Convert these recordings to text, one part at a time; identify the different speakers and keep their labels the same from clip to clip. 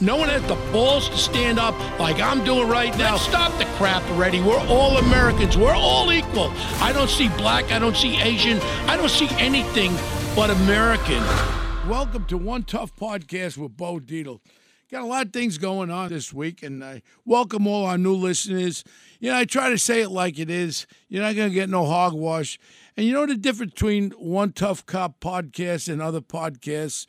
Speaker 1: No one has the balls to stand up like I'm doing right now. Stop the crap already. We're all Americans. We're all equal. I don't see black. I don't see Asian. I don't see anything but American. Welcome to One Tough Podcast with Bo Dietl. Got a lot of things going on this week, and I welcome all our new listeners. You know, I try to say it like it is. You're not going to get no hogwash. And you know the difference between One Tough Cop podcast and other podcasts?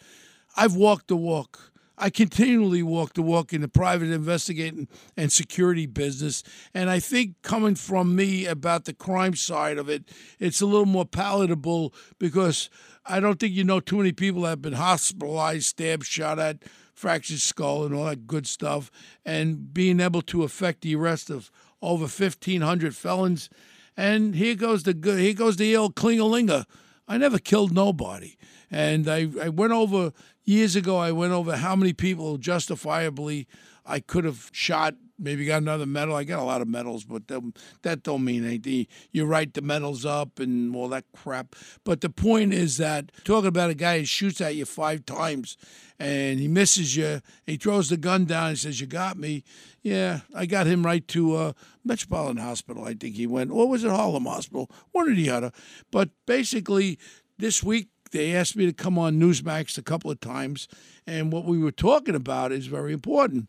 Speaker 1: I've walked the walk. I continually walk the walk in the private investigating and security business. And I think coming from me about the crime side of it, it's a little more palatable because I don't think you know too many people that have been hospitalized, stabbed, shot at, fractured skull, and all that good stuff. And being able to affect the arrest of over 1,500 felons. And here goes the good, here goes the old klingalinga. I never killed nobody. And I, I went over years ago, I went over how many people justifiably I could have shot, maybe got another medal. I got a lot of medals, but that don't mean anything. You write the medals up and all that crap. But the point is that talking about a guy who shoots at you five times and he misses you, he throws the gun down and says, You got me. Yeah, I got him right to uh, Metropolitan Hospital. I think he went, or was it Harlem Hospital? One or the other. But basically, this week they asked me to come on Newsmax a couple of times, and what we were talking about is very important.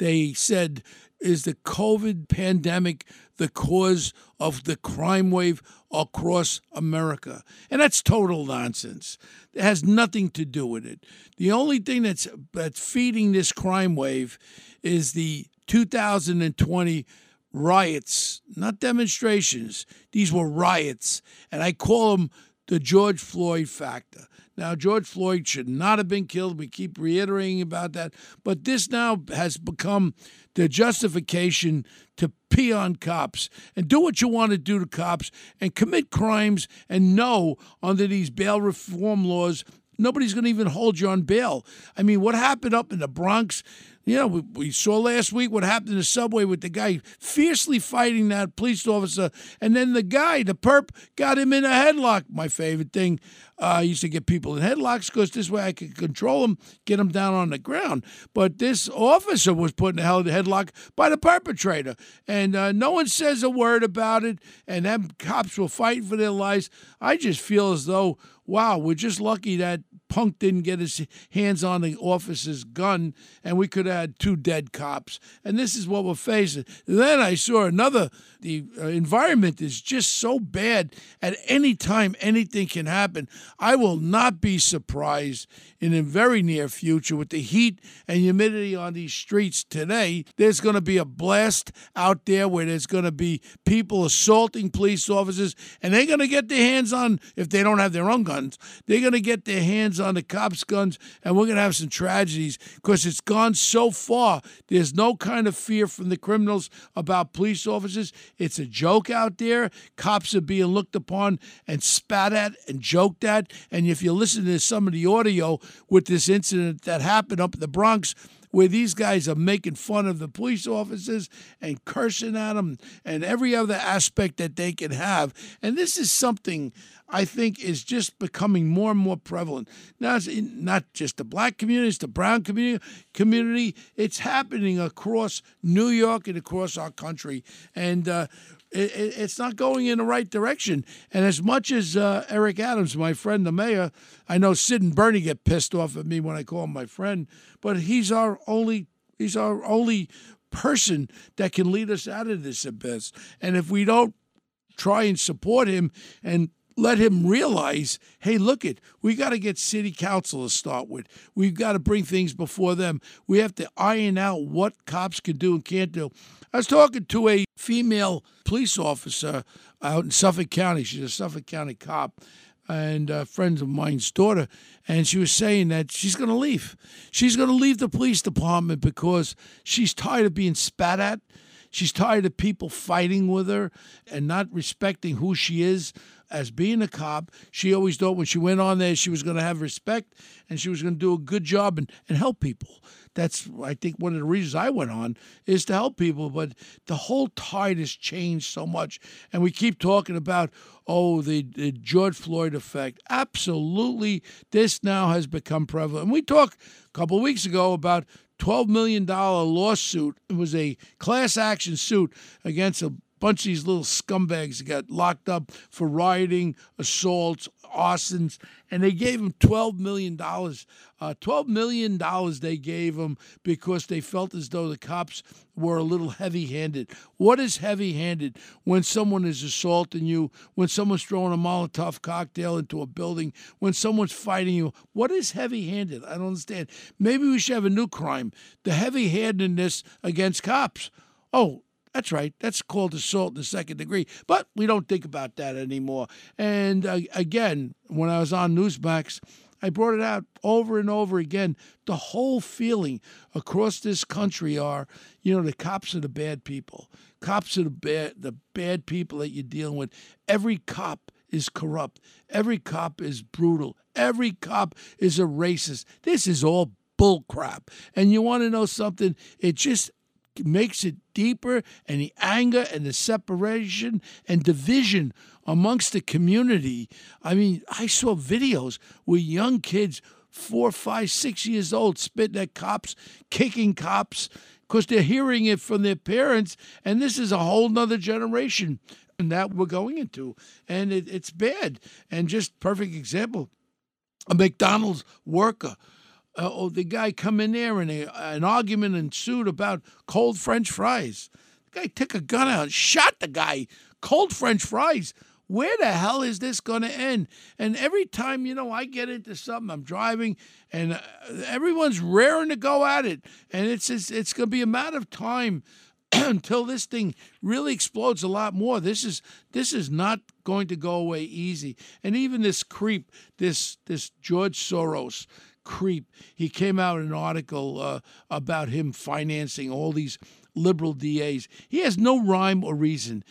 Speaker 1: They said, Is the COVID pandemic the cause of the crime wave across America? And that's total nonsense. It has nothing to do with it. The only thing that's, that's feeding this crime wave is the 2020 riots, not demonstrations. These were riots. And I call them the George Floyd factor. Now, George Floyd should not have been killed. We keep reiterating about that. But this now has become the justification to pee on cops and do what you want to do to cops and commit crimes and know under these bail reform laws, nobody's going to even hold you on bail. I mean, what happened up in the Bronx? You know, we, we, saw last week what happened in the subway with the guy fiercely fighting that police officer, and then the guy, the perp, got him in a headlock. My favorite thing. Uh, I used to get people in headlocks because this way I could control them, get them down on the ground. But this officer was put in a headlock by the perpetrator, and uh, no one says a word about it. And them cops were fighting for their lives. I just feel as though, wow, we're just lucky that Punk didn't get his hands on the officer's gun, and we could have had two dead cops. And this is what we're facing. then I saw another. The uh, environment is just so bad. At any time, anything can happen. I will not be surprised in the very near future with the heat and humidity on these streets today. There's going to be a blast out there where there's going to be people assaulting police officers, and they're going to get their hands on, if they don't have their own guns, they're going to get their hands on the cops' guns, and we're going to have some tragedies because it's gone so far. There's no kind of fear from the criminals about police officers. It's a joke out there. Cops are being looked upon and spat at and joked at. And if you listen to some of the audio with this incident that happened up in the Bronx, where these guys are making fun of the police officers and cursing at them and every other aspect that they can have. And this is something I think is just becoming more and more prevalent. Now, it's not just the black community, it's the brown community. Community, it's happening across New York and across our country, and uh, it, it's not going in the right direction. And as much as uh, Eric Adams, my friend, the mayor, I know Sid and Bernie get pissed off at me when I call him my friend, but he's our only he's our only person that can lead us out of this abyss. And if we don't try and support him and let him realize, hey, look it, we got to get city council to start with. We've got to bring things before them. We have to iron out what cops can do and can't do. I was talking to a female police officer out in Suffolk County. She's a Suffolk County cop and a friend of mine's daughter, and she was saying that she's going to leave. She's going to leave the police department because she's tired of being spat at. She's tired of people fighting with her and not respecting who she is as being a cop, she always thought when she went on there, she was going to have respect and she was going to do a good job and, and help people. That's, I think, one of the reasons I went on is to help people. But the whole tide has changed so much. And we keep talking about, oh, the, the George Floyd effect. Absolutely, this now has become prevalent. And we talked a couple weeks ago about $12 million lawsuit. It was a class action suit against a bunch of these little scumbags that got locked up for rioting, assaults, arsons, and they gave him $12 million. Uh, $12 million they gave him because they felt as though the cops were a little heavy handed. What is heavy handed? When someone is assaulting you, when someone's throwing a Molotov cocktail into a building, when someone's fighting you. What is heavy handed? I don't understand. Maybe we should have a new crime the heavy handedness against cops. Oh, that's right. That's called assault in the second degree. But we don't think about that anymore. And uh, again, when I was on Newsmax, I brought it out over and over again. The whole feeling across this country are, you know, the cops are the bad people. Cops are the bad, the bad people that you're dealing with. Every cop is corrupt. Every cop is brutal. Every cop is a racist. This is all bullcrap. And you want to know something? It just makes it deeper, and the anger and the separation and division amongst the community. I mean, I saw videos where young kids, four, five, six years old, spitting at cops, kicking cops, because they're hearing it from their parents, and this is a whole nother generation that we're going into, and it, it's bad. And just perfect example, a McDonald's worker uh, oh, the guy come in there and a, an argument ensued about cold French fries. The guy took a gun out, shot the guy. Cold French fries. Where the hell is this going to end? And every time, you know, I get into something, I'm driving, and uh, everyone's raring to go at it. And it's it's, it's going to be a matter of time until this thing really explodes a lot more. This is this is not going to go away easy. And even this creep, this this George Soros, creep. He came out an article uh, about him financing all these liberal DAs. He has no rhyme or reason.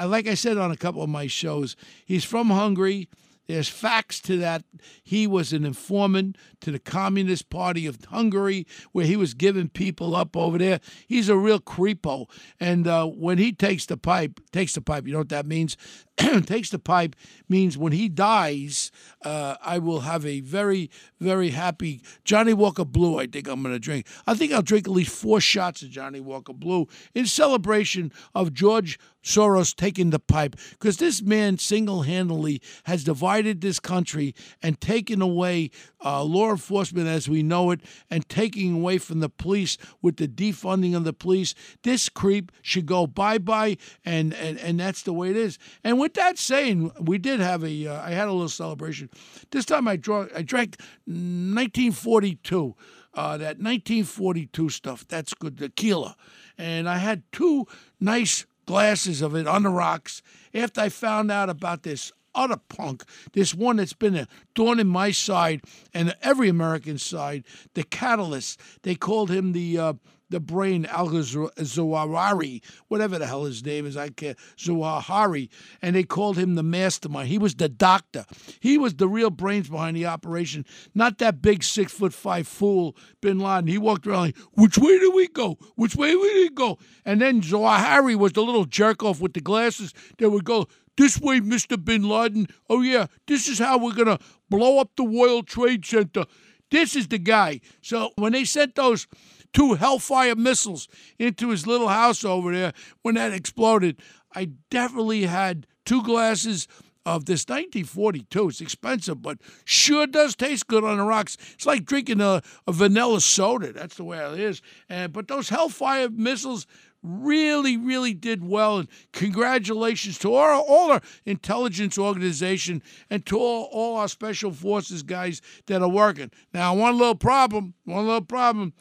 Speaker 1: Like I said on a couple of my shows, he's from Hungary. There's facts to that. He was an informant to the Communist Party of Hungary, where he was giving people up over there. He's a real creepo. And uh, when he takes the pipe, takes the pipe, you know what that means? takes the pipe means when he dies, uh, I will have a very, very happy Johnnie Walker Blue. I think I'm going to drink. I think I'll drink at least four shots of Johnnie Walker Blue in celebration of George Soros taking the pipe because this man single handedly has divided this country and taken away uh, law enforcement as we know it and taking away from the police with the defunding of the police. This creep should go bye bye, and, and, and that's the way it is. And with that saying, we did have a. Uh, I had a little celebration. This time I, draw, I drank 1942. Uh, that 1942 stuff, that's good, tequila. And I had two nice glasses of it on the rocks after I found out about this other punk, this one that's been a thorn in my side and every American side, the catalyst. They called him the uh, the brain Al Zawahiri, whatever the hell his name is, I can't, Zawahiri, and they called him the mastermind. He was the doctor. He was the real brains behind the operation, not that big six foot five fool, Bin Laden. He walked around like, which way do we go? Which way do we go? And then Zawahiri was the little jerk off with the glasses that would go, this way, Mr. Bin Laden. Oh, yeah, this is how we're going to blow up the World Trade Center. This is the guy. So when they sent those two Hellfire missiles into his little house over there when that exploded. I definitely had two glasses of this 1942. It's expensive, but sure does taste good on the rocks. It's like drinking a, a vanilla soda. That's the way it is. And, but those Hellfire missiles really, really did well. And congratulations to all, all our intelligence organization and to all, all our special forces guys that are working. Now, one little problem, one little problem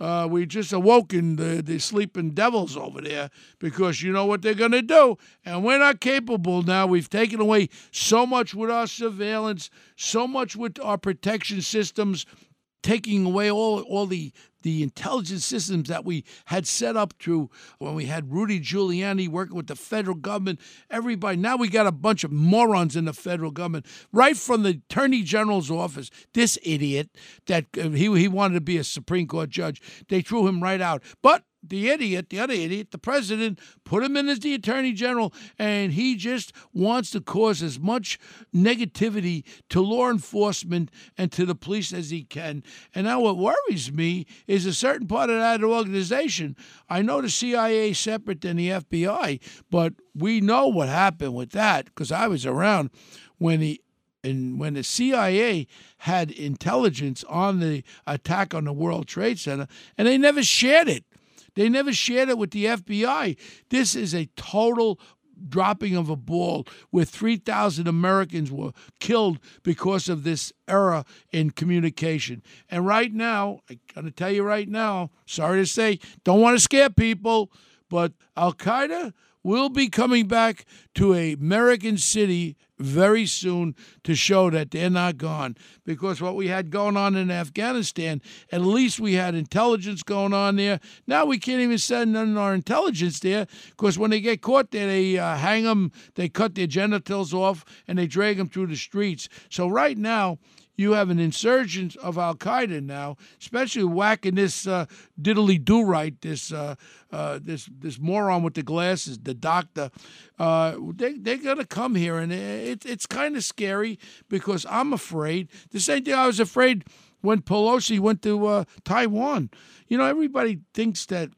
Speaker 1: uh, we just awoken the, the sleeping devils over there because you know what they're going to do. And we're not capable now. We've taken away so much with our surveillance, so much with our protection systems taking away all all the the intelligence systems that we had set up through when we had Rudy Giuliani working with the federal government, everybody. Now we got a bunch of morons in the federal government, right from the Attorney General's office. This idiot that uh, he, he wanted to be a Supreme Court judge, they threw him right out. But the idiot, the other idiot, the president, put him in as the attorney general, and he just wants to cause as much negativity to law enforcement and to the police as he can. And now what worries me is a certain part of that organization. I know the CIA is separate than the FBI, but we know what happened with that because I was around when the and when the CIA had intelligence on the attack on the World Trade Center, and they never shared it. They never shared it with the FBI. This is a total dropping of a ball where 3,000 Americans were killed because of this error in communication. And right now, I got to tell you right now, sorry to say, don't want to scare people, but Al Qaeda will be coming back to a American city very soon to show that they're not gone. Because what we had going on in Afghanistan, at least we had intelligence going on there. Now we can't even send none of our intelligence there because when they get caught there, they uh, hang them, they cut their genitals off, and they drag them through the streets. So right now, you have an insurgent of Al Qaeda now, especially whacking this uh, diddly do right, this uh, uh, this this moron with the glasses, the doctor. Uh, they they're gonna come here, and it, it's kind of scary because I'm afraid. The same thing I was afraid when Pelosi went to uh, Taiwan. You know, everybody thinks that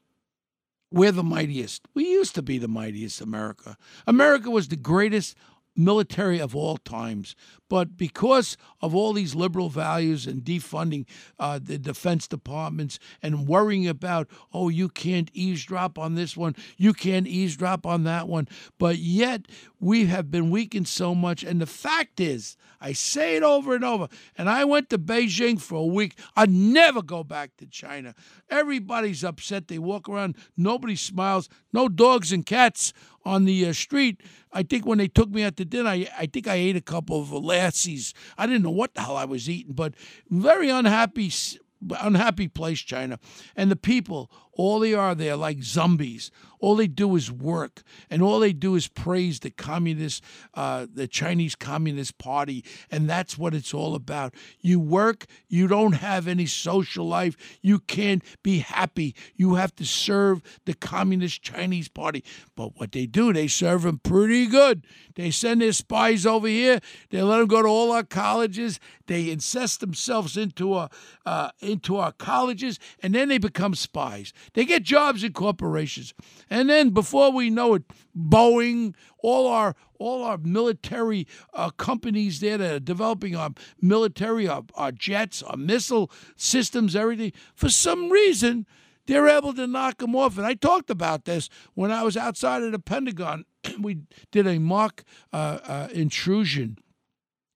Speaker 1: we're the mightiest. We used to be the mightiest, America. America was the greatest military of all times. But because of all these liberal values and defunding uh, the defense departments and worrying about, oh, you can't eavesdrop on this one, you can't eavesdrop on that one, but yet we have been weakened so much. And the fact is, I say it over and over, and I went to Beijing for a week. I'd never go back to China. Everybody's upset. They walk around, nobody smiles, no dogs and cats on the uh, street. I think when they took me out to dinner, I, I think I ate a couple of lassies. I didn't know what the hell I was eating, but very unhappy unhappy place, China. And the people, all they are there like zombies. All they do is work, and all they do is praise the communist, uh, the Chinese Communist Party, and that's what it's all about. You work, you don't have any social life, you can't be happy. You have to serve the Communist Chinese Party. But what they do, they serve them pretty good. They send their spies over here. They let them go to all our colleges. They incest themselves into a uh, into our colleges, and then they become spies. They get jobs in corporations. And then before we know it, Boeing, all our all our military uh, companies there that are developing our military, our, our jets, our missile systems, everything, for some reason, they're able to knock them off. And I talked about this when I was outside of the Pentagon. we did a mock uh, uh, intrusion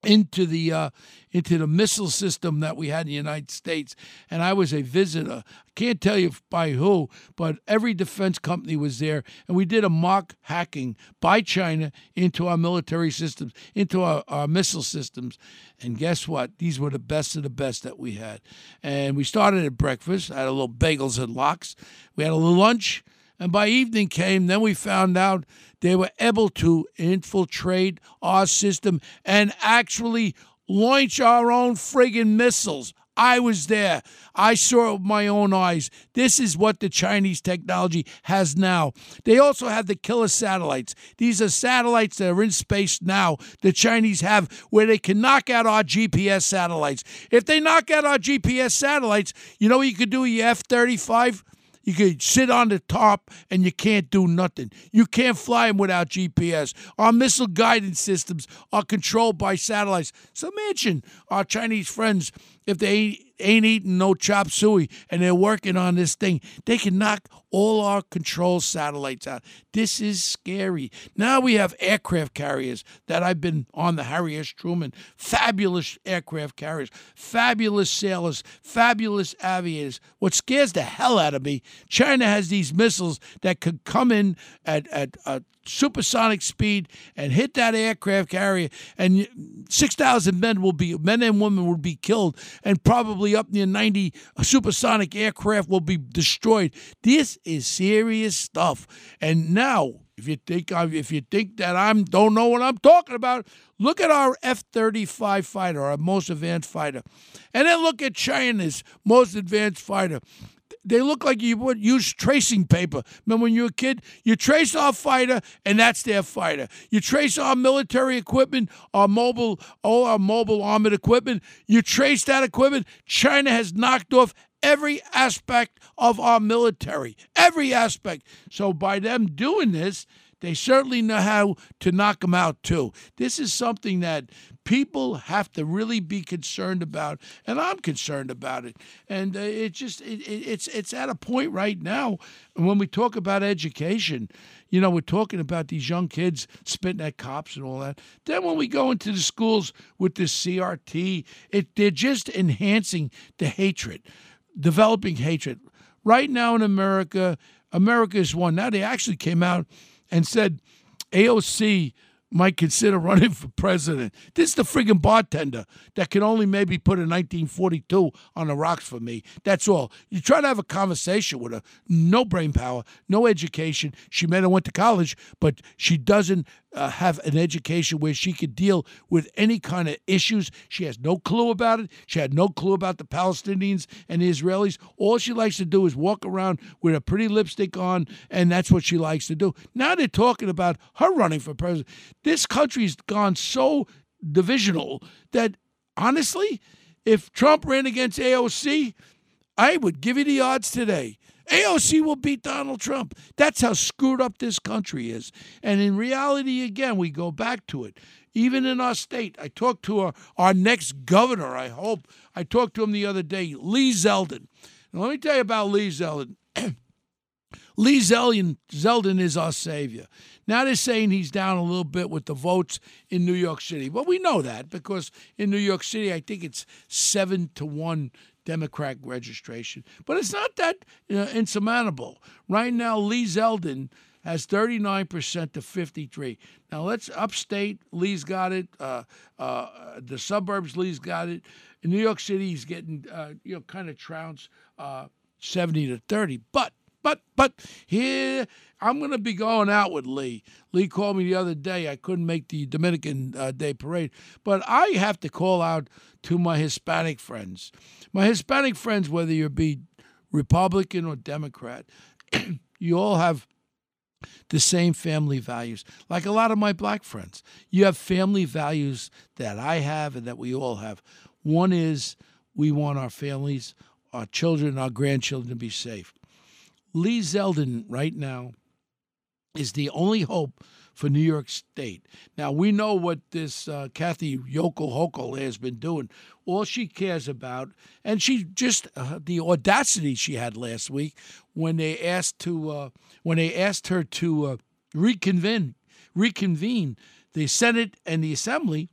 Speaker 1: into the uh, into the missile system that we had in the United States, and I was a visitor. I can't tell you by who, but every defense company was there, and we did a mock hacking by China into our military systems, into our, our missile systems. And guess what? These were the best of the best that we had. And we started at breakfast. Had a little bagels and lox. We had a little lunch and by evening came, then we found out they were able to infiltrate our system and actually launch our own friggin' missiles. I was there. I saw it with my own eyes. This is what the Chinese technology has now. They also have the killer satellites. These are satellites that are in space now, the Chinese have, where they can knock out our GPS satellites. If they knock out our GPS satellites, you know what you could do with your F 35? You can sit on the top and you can't do nothing. You can't fly them without GPS. Our missile guidance systems are controlled by satellites. So imagine our Chinese friends if they ain't eating no chop suey and they're working on this thing, they can knock all our control satellites out. This is scary. Now we have aircraft carriers that I've been on the Harry S. Truman. Fabulous aircraft carriers, fabulous sailors, fabulous aviators. What scares the hell out of me, China has these missiles that could come in at, at, at supersonic speed and hit that aircraft carrier, and 6,000 men will be, men and women will be killed, and probably up near 90 supersonic aircraft will be destroyed. This is serious stuff. And now, if you think I, if you think that I'm don't know what I'm talking about, look at our F-35 fighter, our most advanced fighter, and then look at China's most advanced fighter they look like you would use tracing paper. Remember when you were a kid? You trace our fighter, and that's their fighter. You trace our military equipment, our mobile, all our mobile armored equipment. You trace that equipment. China has knocked off every aspect of our military, every aspect. So by them doing this, they certainly know how to knock them out too. This is something that people have to really be concerned about, and I'm concerned about it. And uh, it just it, it, it's it's at a point right now And when we talk about education. You know, we're talking about these young kids spitting at cops and all that. Then when we go into the schools with this CRT, it they're just enhancing the hatred, developing hatred. Right now in America, America is one. Now they actually came out and said AOC might consider running for president. This is the friggin' bartender that can only maybe put a 1942 on the rocks for me. That's all. You try to have a conversation with her. No brain power, no education. She may have went to college, but she doesn't uh, have an education where she could deal with any kind of issues. She has no clue about it. She had no clue about the Palestinians and the Israelis. All she likes to do is walk around with a pretty lipstick on, and that's what she likes to do. Now they're talking about her running for president. This country's gone so divisional that honestly, if Trump ran against AOC, I would give you the odds today. AOC will beat Donald Trump. That's how screwed up this country is. And in reality, again, we go back to it. Even in our state, I talked to our, our next governor, I hope. I talked to him the other day, Lee Zeldin. Now, let me tell you about Lee Zeldin. Lee Zeldin, Zeldin is our savior. Now they're saying he's down a little bit with the votes in New York City. Well, we know that because in New York City, I think it's seven to one Democrat registration. But it's not that insurmountable. Right now, Lee Zeldin has 39% to 53. Now let's upstate. Lee's got it. Uh, uh, the suburbs. Lee's got it. In New York City, he's getting uh, you know kind of trounced uh, 70 to 30. But but but here I'm going to be going out with Lee. Lee called me the other day. I couldn't make the Dominican uh, Day parade, but I have to call out to my Hispanic friends. My Hispanic friends, whether you be Republican or Democrat, you all have the same family values. Like a lot of my black friends, you have family values that I have and that we all have. One is we want our families, our children, our grandchildren to be safe. Lee Zeldin, right now, is the only hope for New York State. Now, we know what this uh, Kathy Yokel Hokel has been doing. All she cares about, and she just, uh, the audacity she had last week when they asked to, uh, when they asked her to uh, reconvene, reconvene the Senate and the Assembly,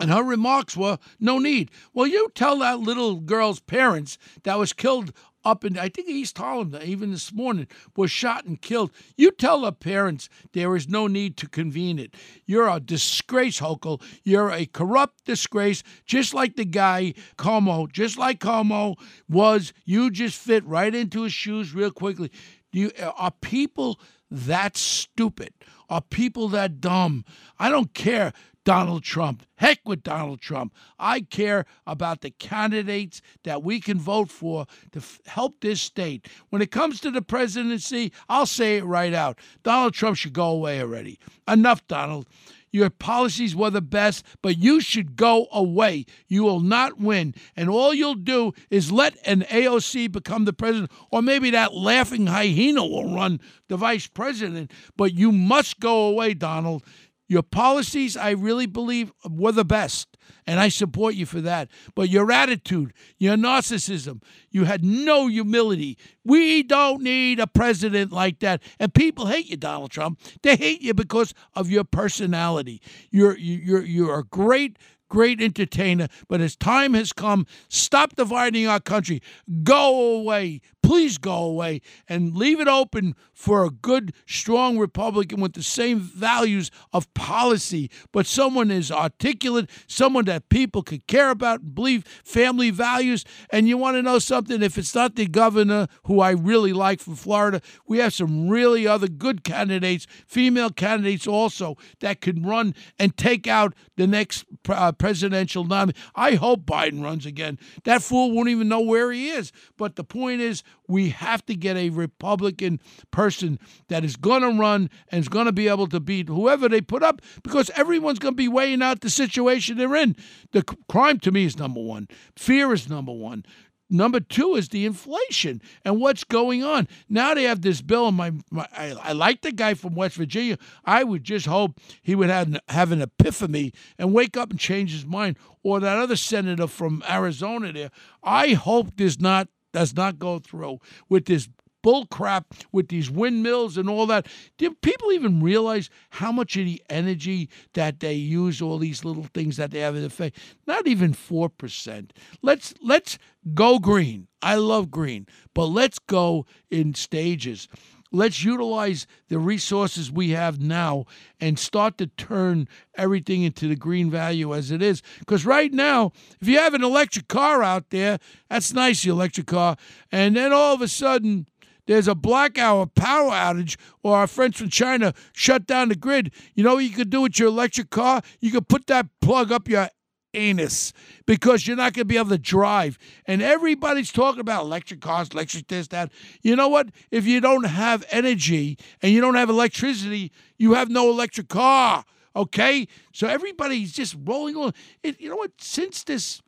Speaker 1: and her remarks were, no need. Well, you tell that little girl's parents that was killed up in, I think East Harlem, uh, even this morning, was shot and killed. You tell the parents there is no need to convene it. You're a disgrace, Hochul. You're a corrupt disgrace, just like the guy, Cuomo, just like Cuomo was. You just fit right into his shoes real quickly. You, uh, are people that stupid? Are people that dumb? I don't care. Donald Trump. Heck with Donald Trump. I care about the candidates that we can vote for to f- help this state. When it comes to the presidency, I'll say it right out. Donald Trump should go away already. Enough, Donald. Your policies were the best, but you should go away. You will not win. And all you'll do is let an AOC become the president, or maybe that laughing hyena will run the vice president. But you must go away, Donald. Your policies, I really believe, were the best, and I support you for that. But your attitude, your narcissism, you had no humility. We don't need a president like that. And people hate you, Donald Trump. They hate you because of your personality. You're you're you're a great great entertainer, but as time has come, stop dividing our country. Go away. please go away and leave it open for a good, strong Republican with the same values of policy, but someone is articulate, someone that people could care about and believe family values. And you want to know something? If it's not the governor who I really like from Florida, we have some really other good candidates, female candidates also, that could run and take out the next uh, presidential nominee. I hope Biden runs again. That fool won't even know where he is. But the point is, we have to get a Republican person that is going to run and is going to be able to beat whoever they put up because everyone's going to be weighing out the situation they're in. The crime to me is number one, fear is number one. Number two is the inflation and what's going on. Now they have this bill, and my, my I, I, like the guy from West Virginia. I would just hope he would have, have an epiphany and wake up and change his mind. Or that other senator from Arizona there. I hope there's not does not go through with this bull crap with these windmills and all that. Do people even realize how much of the energy that they use, all these little things that they have in the face? Not even four percent. Let's let's go green. I love green, but let's go in stages. Let's utilize the resources we have now and start to turn everything into the green value as it is. Because right now, if you have an electric car out there, that's nice, the electric car, and then all of a sudden, there's a blackout a power outage or our friends from China shut down the grid, you know what you could do with your electric car? You could put that plug up your anus because you're not going to be able to drive. And everybody's talking about electric cars, electric this, that. You know what? If you don't have energy and you don't have electricity, you have no electric car. Okay? So everybody's just rolling on. It, you know what? Since this,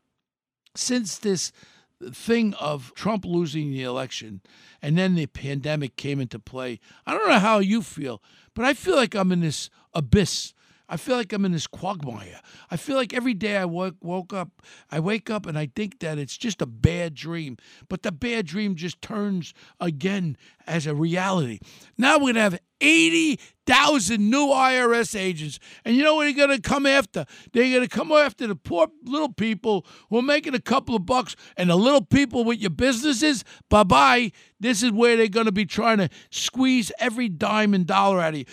Speaker 1: since this thing of Trump losing the election and then the pandemic came into play, I don't know how you feel, but I feel like I'm in this abyss I feel like I'm in this quagmire. I feel like every day I woke, woke up, I wake up and I think that it's just a bad dream. But the bad dream just turns again as a reality. Now we're going to have 80,000 new IRS agents. And you know what they're going to come after? They're going to come after the poor little people who are making a couple of bucks and the little people with your businesses. Bye bye. This is where they're going to be trying to squeeze every dime and dollar out of you.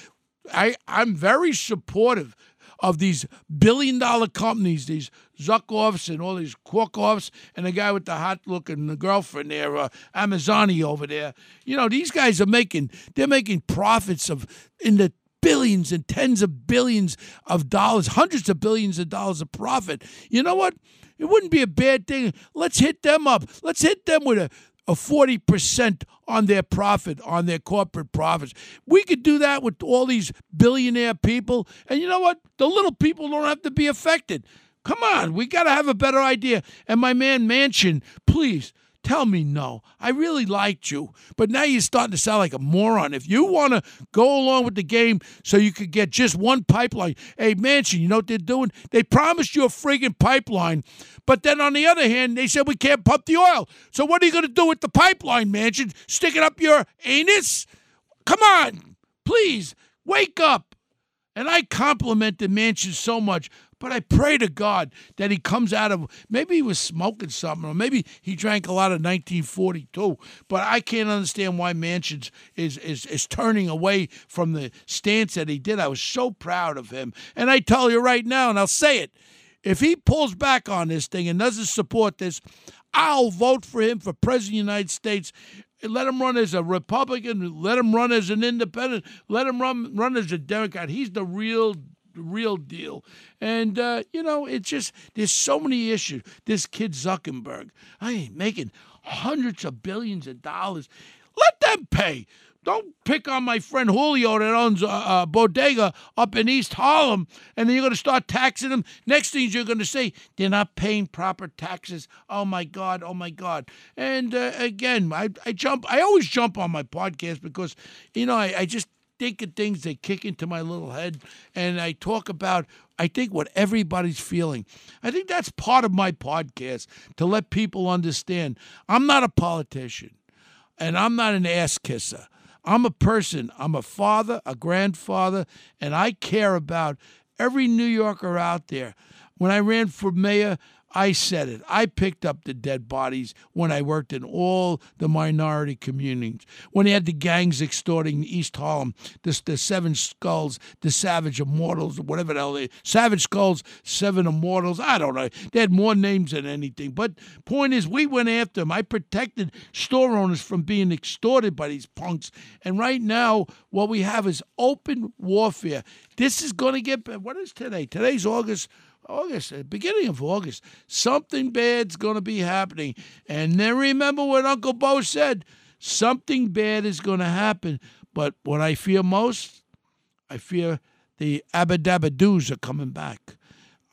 Speaker 1: I, I'm very supportive of these billion dollar companies, these Zuckoffs and all these Korkoffs, and the guy with the hot look and the girlfriend there, uh, Amazoni over there. You know, these guys are making they're making profits of in the billions and tens of billions of dollars, hundreds of billions of dollars of profit. You know what? It wouldn't be a bad thing. Let's hit them up. Let's hit them with a a 40% on their profit, on their corporate profits. We could do that with all these billionaire people. And you know what? The little people don't have to be affected. Come on, we got to have a better idea. And my man Manchin, please Tell me no. I really liked you, but now you're starting to sound like a moron. If you want to go along with the game so you could get just one pipeline, hey, Manchin, you know what they're doing? They promised you a friggin' pipeline, but then on the other hand, they said we can't pump the oil. So what are you going to do with the pipeline, Manchin? Stick it up your anus? Come on, please, wake up. And I complimented Manchin so much. But I pray to God that he comes out of maybe he was smoking something, or maybe he drank a lot of 1942. But I can't understand why Manchin's is is is turning away from the stance that he did. I was so proud of him, and I tell you right now, and I'll say it: if he pulls back on this thing and doesn't support this, I'll vote for him for president of the United States let him run as a Republican, let him run as an independent, let him run run as a Democrat. He's the real real deal. And, uh, you know, it's just, there's so many issues. This kid Zuckerberg, I ain't making hundreds of billions of dollars. Let them pay. Don't pick on my friend Julio that owns a, a, bodega up in East Harlem, and then you're going to start taxing them. Next thing you're going to say they're not paying proper taxes. Oh my God! Oh my God! And uh, again, I, I jump. I always jump on my podcast because you know I, I just of things that kick into my little head, and I talk about, I think, what everybody's feeling. I think that's part of my podcast to let people understand I'm not a politician, and I'm not an ass kisser. I'm a person, I'm a father, a grandfather, and I care about every New Yorker out there. When I ran for mayor, I said it. I picked up the dead bodies when I worked in all the minority communities. When they had the gangs extorting East Harlem, the, the Seven Skulls, the Savage Immortals, whatever the hell they Savage Skulls, Seven Immortals. I don't know. They had more names than anything. But point is, we went after them. I protected store owners from being extorted by these punks. And right now, what we have is open warfare. This is going to get. What is today? Today's August. August, uh, beginning of August, something bad's going to be happening. And then remember what Uncle Bo said something bad is going to happen. But what I fear most, I fear the Abadabadoos are coming back.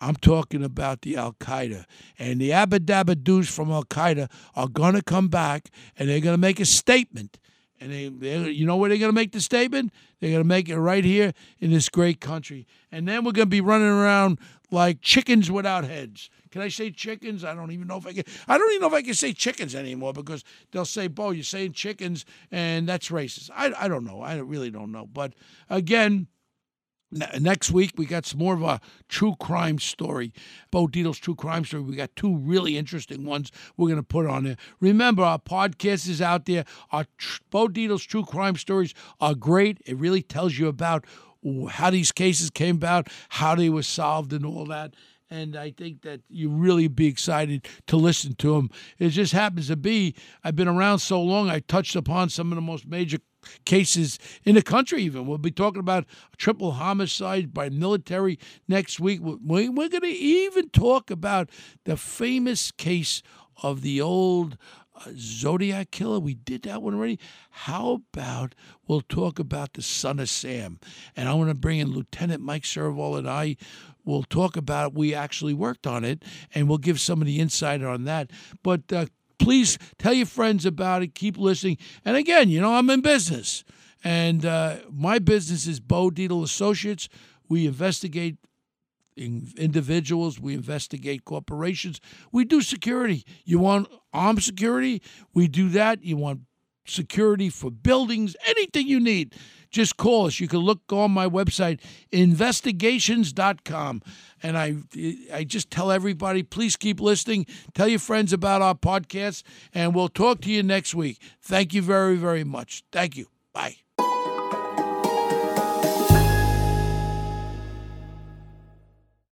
Speaker 1: I'm talking about the Al Qaeda. And the Abadabadoos from Al Qaeda are going to come back and they're going to make a statement. And they, you know where they're going to make the statement? They're going to make it right here in this great country. And then we're going to be running around like chickens without heads. Can I say chickens? I don't even know if I can. I don't even know if I can say chickens anymore because they'll say, "Bo, you're saying chickens," and that's racist. I, I don't know. I really don't know. But again, Next week, we got some more of a true crime story. Bo Dietl's true crime story. We got two really interesting ones we're going to put on there. Remember, our podcast is out there. Our tr- Bo Dietl's true crime stories are great. It really tells you about how these cases came about, how they were solved, and all that and I think that you really be excited to listen to them. It just happens to be I've been around so long. I touched upon some of the most major cases in the country. Even we'll be talking about triple homicide by military next week. We're going to even talk about the famous case of the old Zodiac killer. We did that one already. How about we'll talk about the son of Sam? And I want to bring in Lieutenant Mike Serval and I We'll talk about it. We actually worked on it, and we'll give some of the insight on that. But uh, please tell your friends about it. Keep listening. And again, you know, I'm in business, and uh, my business is Bo Dietl Associates. We investigate individuals, we investigate corporations, we do security. You want armed security? We do that. You want security for buildings, anything you need just call us. You can look on my website, investigations.com. And I, I just tell everybody, please keep listening. Tell your friends about our podcast, and we'll talk to you next week. Thank you very, very much. Thank you. Bye.